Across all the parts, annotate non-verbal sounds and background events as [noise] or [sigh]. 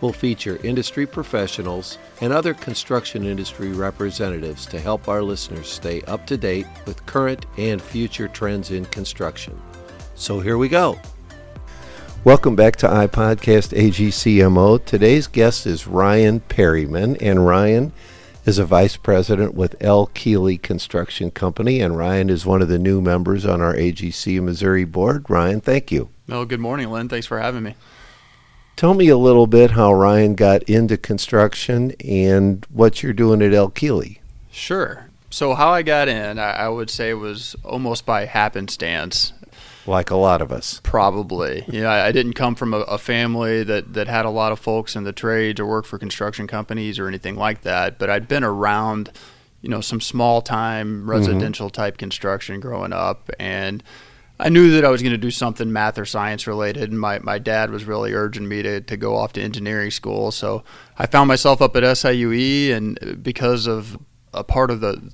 We'll feature industry professionals and other construction industry representatives to help our listeners stay up to date with current and future trends in construction. So here we go. Welcome back to iPodcast AGCMO. Today's guest is Ryan Perryman, and Ryan is a vice president with L. Keeley Construction Company, and Ryan is one of the new members on our AGC Missouri board. Ryan, thank you. Well, good morning, Len. Thanks for having me. Tell me a little bit how Ryan got into construction and what you're doing at L. Keeley. Sure. So, how I got in, I would say, was almost by happenstance. Like a lot of us. Probably. You know, I didn't come from a, a family that, that had a lot of folks in the trades or work for construction companies or anything like that, but I'd been around, you know, some small time residential mm-hmm. type construction growing up. And I knew that I was going to do something math or science related, and my, my dad was really urging me to, to go off to engineering school. So I found myself up at SIUE, and because of a part of the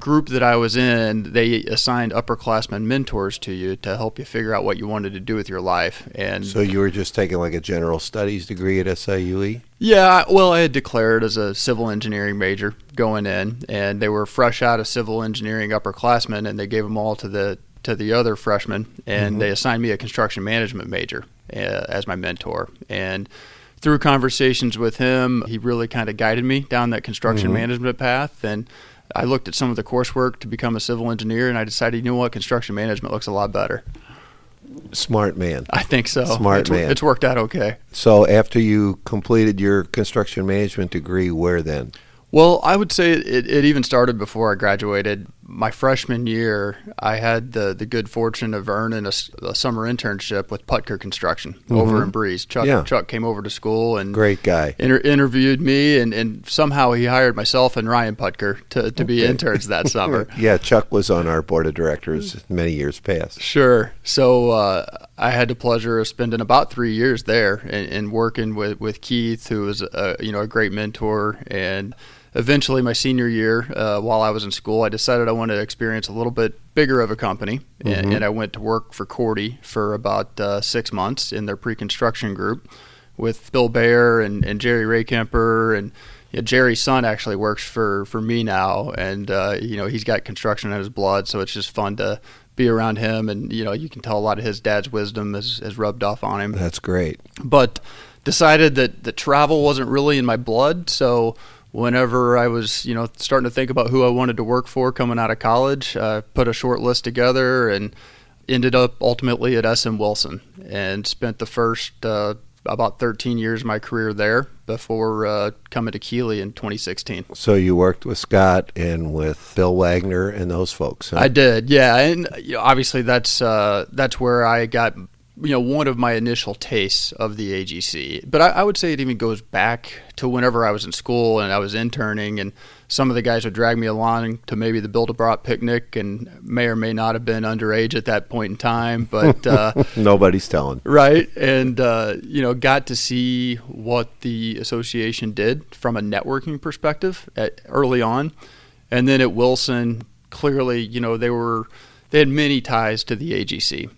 group that I was in, they assigned upperclassmen mentors to you to help you figure out what you wanted to do with your life. And so you were just taking like a general studies degree at SIUE. Yeah, well, I had declared as a civil engineering major going in, and they were fresh out of civil engineering upperclassmen, and they gave them all to the to the other freshmen, and mm-hmm. they assigned me a construction management major uh, as my mentor. And through conversations with him, he really kind of guided me down that construction mm-hmm. management path. And I looked at some of the coursework to become a civil engineer, and I decided, you know what, construction management looks a lot better. Smart man. I think so. Smart it's, man. It's worked out okay. So after you completed your construction management degree, where then? Well, I would say it, it even started before I graduated. My freshman year, I had the, the good fortune of earning a, a summer internship with Putker Construction mm-hmm. over in Breese. Chuck, yeah. Chuck came over to school and great guy inter- interviewed me, and, and somehow he hired myself and Ryan Putker to, to be interns that [laughs] summer. yeah, Chuck was on our board of directors many years past. Sure. So uh, I had the pleasure of spending about three years there and, and working with, with Keith, who was a, you know a great mentor and eventually, my senior year, uh, while I was in school, I decided I wanted to experience a little bit bigger of a company, mm-hmm. and, and, I went to work for Korte for about uh, six months in their pre-construction group with Bill Bayer and, and Jerry Raykemper and. You know, Jerry's son actually works for, for me now, and uh, you know he's got construction in his blood, so it's just fun to be around him, and you know you can tell a lot of his dad's wisdom has, has rubbed off on him. That's great. But decided that the travel wasn't really in my blood, so whenever I was, you know, starting to think about who I wanted to work for coming out of college, I put a short list together and ended up ultimately at SM Wilson and spent the first uh, about 13 years of my career there before uh, coming to Keeley in 2016. So you worked with Scott and with Bill Wagner and those folks. Huh? I did, yeah, and you know, obviously that's uh, that's where I got you know one of my initial tastes of the AGC. But I, I, would say it even goes back to whenever I was in school and I was interning, and some of the guys would drag me along to maybe the Build a Brat picnic, and may or may not have been underage at that point in time, but uh, [laughs] nobody's telling, right? And uh, you know, got to see what the association did from a networking perspective at, early on, and then at Wilson, clearly, you know, they were they had many ties to the AGC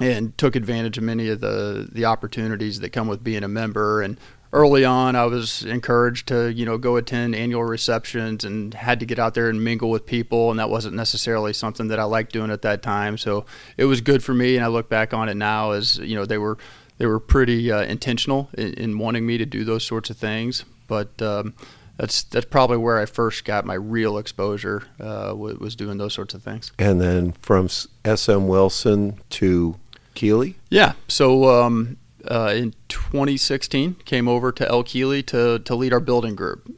and took advantage of many of the the opportunities that come with being a member. And early on I was encouraged to you know go attend annual receptions and had to get out there and mingle with people. And that wasn't necessarily something that I liked doing at that time. So it was good for me. And I look back on it now as you know they were they were pretty uh, intentional in, in, wanting me to do those sorts of things. But um, that's that's probably where I first got my real exposure uh, was doing those sorts of things. And then from SM Wilson to Keeley? Yeah. So um, uh, in 2016, came over to L Keeley to to lead our building group.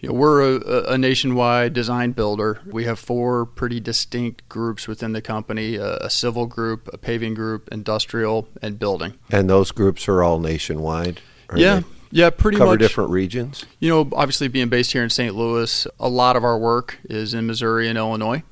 You know, we're a, a, nationwide design builder. We have four pretty distinct groups within the company: a, a, civil group, a paving group, industrial, and building. And those groups are all nationwide. yeah. Yeah, pretty cover much. different regions. You know, obviously being based here in St. Louis, a lot of our work is in Missouri and Illinois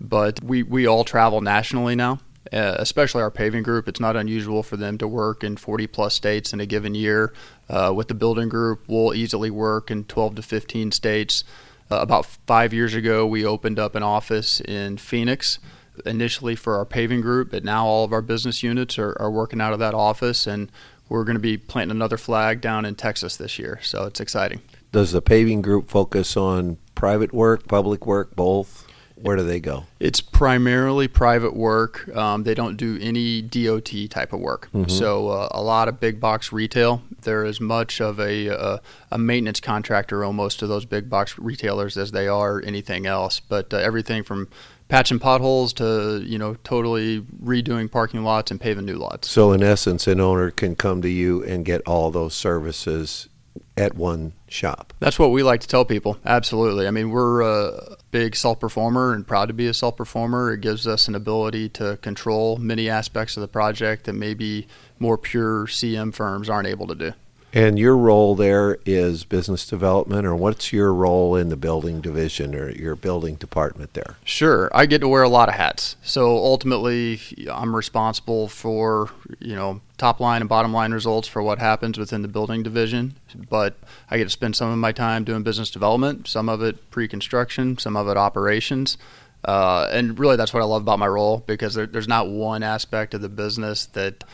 but we, we all travel nationally now. Uh, especially our paving group, it's not unusual for them to work in 40 plus states in a given year. Uh, with the building group, we'll easily work in 12 to 15 states. Uh, about five years ago, we opened up an office in Phoenix initially for our paving group, but now all of our business units are, are working out of that office, and we're going to be planting another flag down in Texas this year. So it's exciting. Does the paving group focus on private work, public work, both? Where do they go? It's primarily private work. Um, they don't do any DOT type of work. Mm-hmm. So uh, a lot of big box retail. They're as much of a, a, a maintenance contractor almost to those big box retailers as they are anything else. But uh, everything from patching potholes to you know totally redoing parking lots and paving new lots. So in essence, an owner can come to you and get all those services at one shop. That's what we like to tell people. Absolutely. I mean, we're a big self performer and proud to be a self performer. It gives us an ability to control many aspects of the project that maybe more pure CM firms aren't able to do. And your role there is business development, or what's your role in the building division or your building department there? Sure, I get to wear a lot of hats. So ultimately, I'm responsible for you know top line and bottom line results for what happens within the building division. But I get to spend some of my time doing business development, some of it pre-construction, some of it operations. Uh, and really, that's what I love about my role because there, there's not one aspect of the business that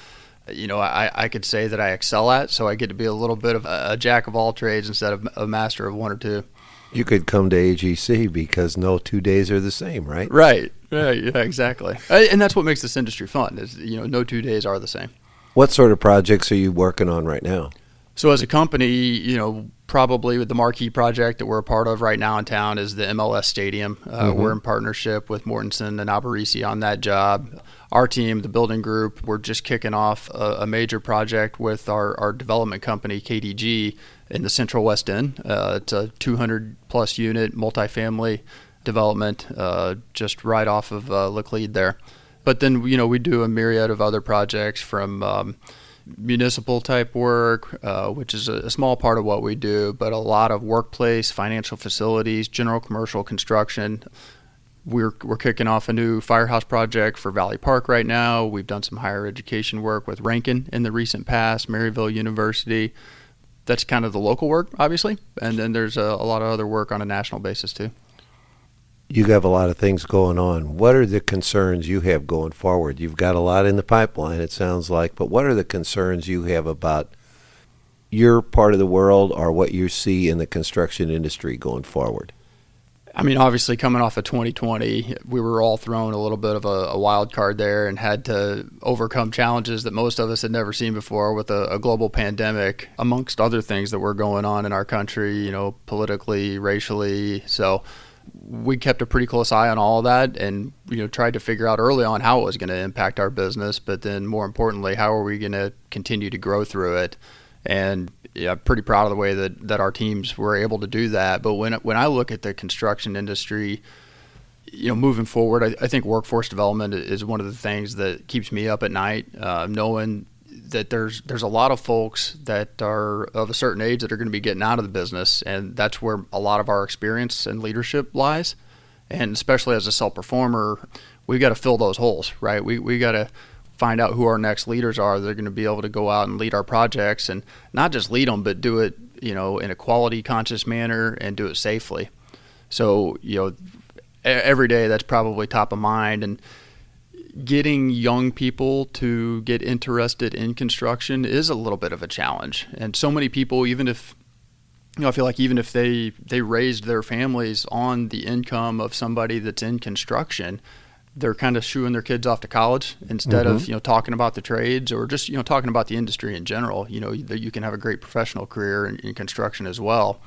you know, I, I could say that I excel at. So I get to be a little bit of a, a jack of all trades instead of a master of one or two. You could come to AGC because no two days are the same, right? Right. Right. Yeah, exactly. And that's what makes this industry fun. Is you know, no two days are the same. What sort of projects are you working on right now? So as a company, you know, probably with the marquee project that we're a part of right now in town is the MLS Stadium. Uh, mm-hmm. We're in partnership with Mortenson and Alberici on that job our team, the building group, we're just kicking off a, a major project with our, our development company, KDG, in the Central West End. Uh, it's a 200 plus unit multifamily development uh, just right off of uh, Laclede there. But then, you know, we do a myriad of other projects from um, municipal type work, uh, which is a, a, small part of what we do, but a lot of workplace, financial facilities, general commercial construction we're we're kicking off a new firehouse project for Valley Park right now. We've done some higher education work with Ranken in the recent past, Maryville University. That's kind of the local work, obviously, and then there's a, a lot of other work on a national basis too. You have a lot of things going on. What are the concerns you have going forward? You've got a lot in the pipeline, it sounds like, but what are the concerns you have about your part of the world or what you see in the construction industry going forward? I mean, obviously, coming off of 2020, we were all thrown a little bit of a, a, wild card there and had to overcome challenges that most of us had never seen before with a, a, global pandemic, amongst other things that were going on in our country, you know, politically, racially. So we kept a pretty close eye on all of that and, you know, tried to figure out early on how it was going to impact our business. But then, more importantly, how are we going to continue to grow through it? And yeah, pretty proud of the way that, that our teams were able to do that. But when when I look at the construction industry, you know, moving forward, I, I think workforce development is one of the things that keeps me up at night, uh, knowing that there's there's a lot of folks that are of a certain age that are going to be getting out of the business, and that's where a lot of our experience and leadership lies. And especially as a self performer, we've got to fill those holes, right? We we got to find out who our next leaders are. They're going to be able to go out and lead our projects and not just lead them, but do it, you know, in a quality conscious manner and do it safely. So, you know, every day that's probably top of mind and getting young people to get interested in construction is a little bit of a challenge. And so many people even if you know, I feel like even if they they raised their families on the income of somebody that's in construction, they're kind of shooing their kids off to college instead mm-hmm. of you know talking about the trades or just you know talking about the industry in general. You know that you can have a great professional career in, in construction as well.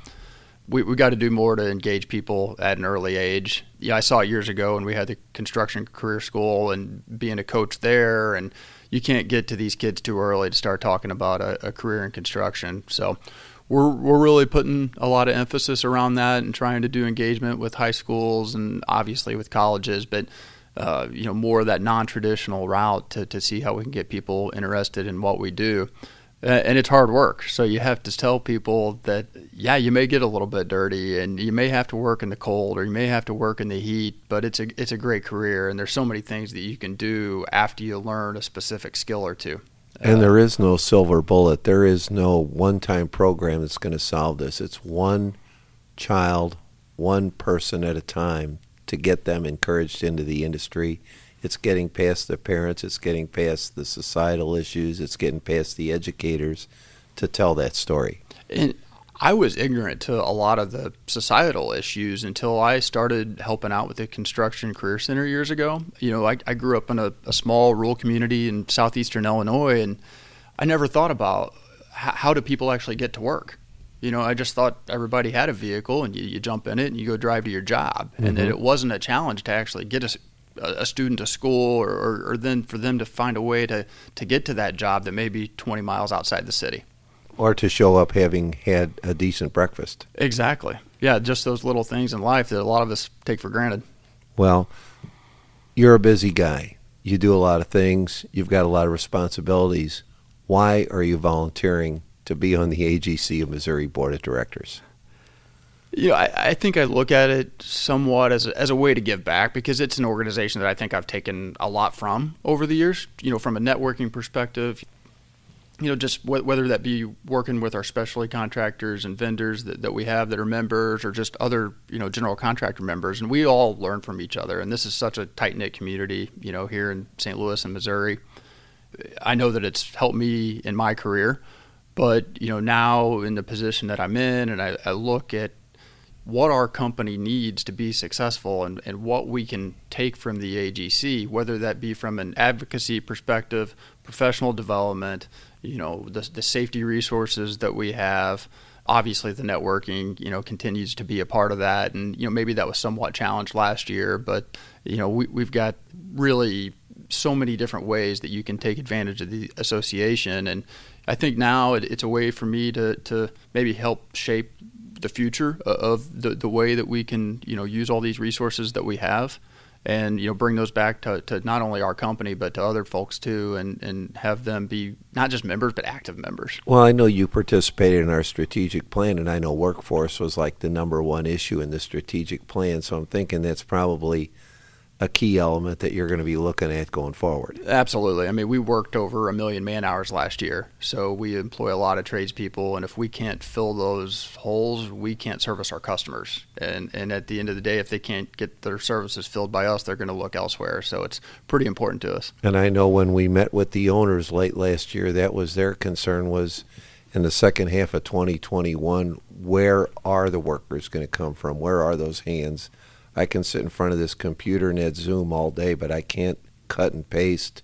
We we got to do more to engage people at an early age. Yeah, I saw it years ago when we had the construction career school and being a coach there, and you can't get to these kids too early to start talking about a, a career in construction. So we're we're really putting a lot of emphasis around that and trying to do engagement with high schools and obviously with colleges, but uh, you know more of that non-traditional route to, to see how we can get people interested in what we do. and it's hard work. So you have to tell people that yeah, you may get a little bit dirty, and you may have to work in the cold, or you may have to work in the heat, but it's a it's a great career, and there's so many things that you can do after you learn a specific skill or two. And uh, there is no silver bullet. There is no one-time program that's going to solve this. It's one child, one person at a time to get them encouraged into the industry it's getting past the parents, it's getting past the societal issues, it's getting past the educators to tell that story. And I was ignorant to a lot of the societal issues until I started helping out with the Construction Career Center years ago. You know, I, I grew up in a, a, small rural community in southeastern Illinois, and I never thought about how, how do people actually get to work. You know, I just thought everybody had a vehicle and you, you jump in it and you go drive to your job, mm-hmm. and that it wasn't a challenge to actually get a, a student to school or, or, or, then for them to find a way to, to get to that job that may be 20 miles outside the city. Or to show up having had a decent breakfast. Exactly. Yeah, just those little things in life that a lot of us take for granted. Well, you're a busy guy. You do a lot of things. You've got a lot of responsibilities. Why are you volunteering to be on the AGC of Missouri Board of Directors? You know, I, I, think I look at it somewhat as a, as a way to give back because it's an organization that I think I've taken a lot from over the years. You know, from a networking perspective, you know, just w- whether that be working with our specialty contractors and vendors that, that we have that are members or just other, you know, general contractor members. And we all learn from each other. And this is such a tight knit community, you know, here in St. Louis and Missouri. I know that it's helped me in my career. But, you know, now in the position that I'm in and I, I look at what our company needs to be successful and, and what we can take from the AGC, whether that be from an advocacy perspective, professional development, you know, the, the safety resources that we have. Obviously, the networking, you know, continues to be a part of that. And, you know, maybe that was somewhat challenged last year, but, you know, we, we've got really so many different ways that you can take advantage of the association. And I think now it, it's a way for me to, to maybe help shape the future of the, the way that we can you know use all these resources that we have and you know bring those back to, to not only our company but to other folks too and, and have them be not just members but active members well i know you participated in our strategic plan and i know workforce was like the number one issue in the strategic plan so i'm thinking that's probably a key element that you're going to be looking at going forward. Absolutely. I mean, we worked over a million man hours last year, so we employ a lot of tradespeople, and if we can't fill those holes, we can't service our customers. And and at the end of the day, if they can't get their services filled by us, they're going to look elsewhere. So it's pretty important to us. And I know when we met with the owners late last year, that was their concern was in the second half of 2021, where are the workers going to come from? Where are those hands? I can sit in front of this computer and at Zoom all day, but I can't cut and paste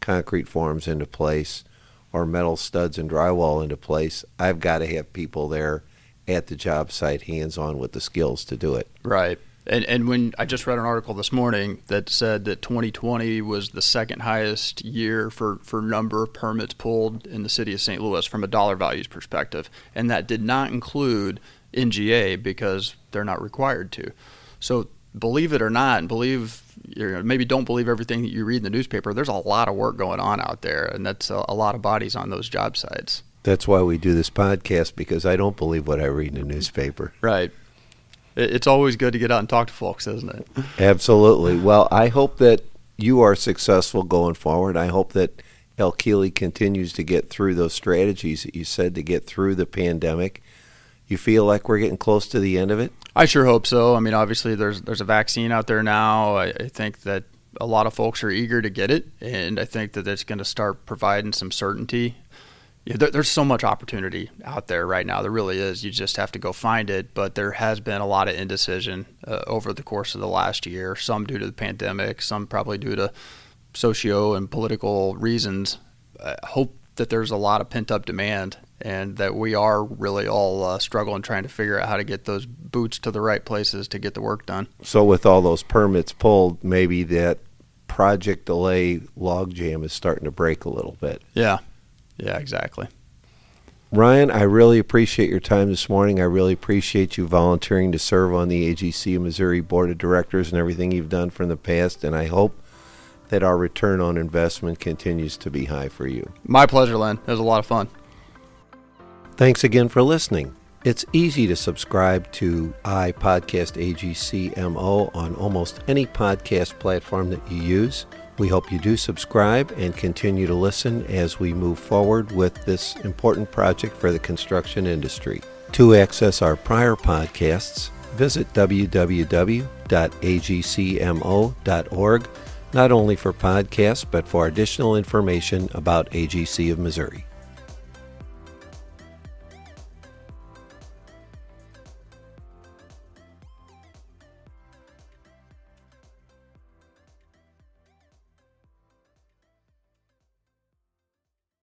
concrete forms into place or metal studs and drywall into place. I've got to have people there at the job site, hands on with the skills to do it. Right. And, and when I just read an article this morning that said that 2020 was the second highest year for, for number of permits pulled in the city of St. Louis from a dollar values perspective. And that did not include NGA because they're not required to. So believe it or not, and believe maybe don't believe everything that you read in the newspaper. There's a lot of work going on out there, and that's a, a lot of bodies on those job sites. That's why we do this podcast because I don't believe what I read in the newspaper. Right. It's always good to get out and talk to folks, isn't it? Absolutely. Well, I hope that you are successful going forward. I hope that L. Keeley continues to get through those strategies that you said to get through the pandemic. You feel like we're getting close to the end of it? I sure hope so. I mean, obviously, there's there's a vaccine out there now. I, I think that a lot of folks are eager to get it, and I think that it's going to start providing some certainty. Yeah, there, there's so much opportunity out there right now. There really is. You just have to go find it. But there has been a lot of indecision uh, over the course of the last year. Some due to the pandemic, some probably due to socio and political reasons. I hope that there's a lot of pent up demand and that we are really all uh, struggling trying to figure out how to get those boots to the right places to get the work done. So, with all those permits pulled, maybe that project delay logjam is starting to break a little bit. Yeah, yeah, exactly. Ryan, I really appreciate your time this morning. I really appreciate you volunteering to serve on the AGC Missouri Board of Directors and everything you've done from the past, and I hope that our return on investment continues to be high for you. My pleasure, Len. It was a lot of fun. Thanks again for listening. It's easy to subscribe to iPodcast AGCMO on almost any podcast platform that you use. We hope you do subscribe and continue to listen as we move forward with this important project for the construction industry. To access our prior podcasts, visit www.agcmo.org, not only for podcasts, but for additional information about AGC of Missouri.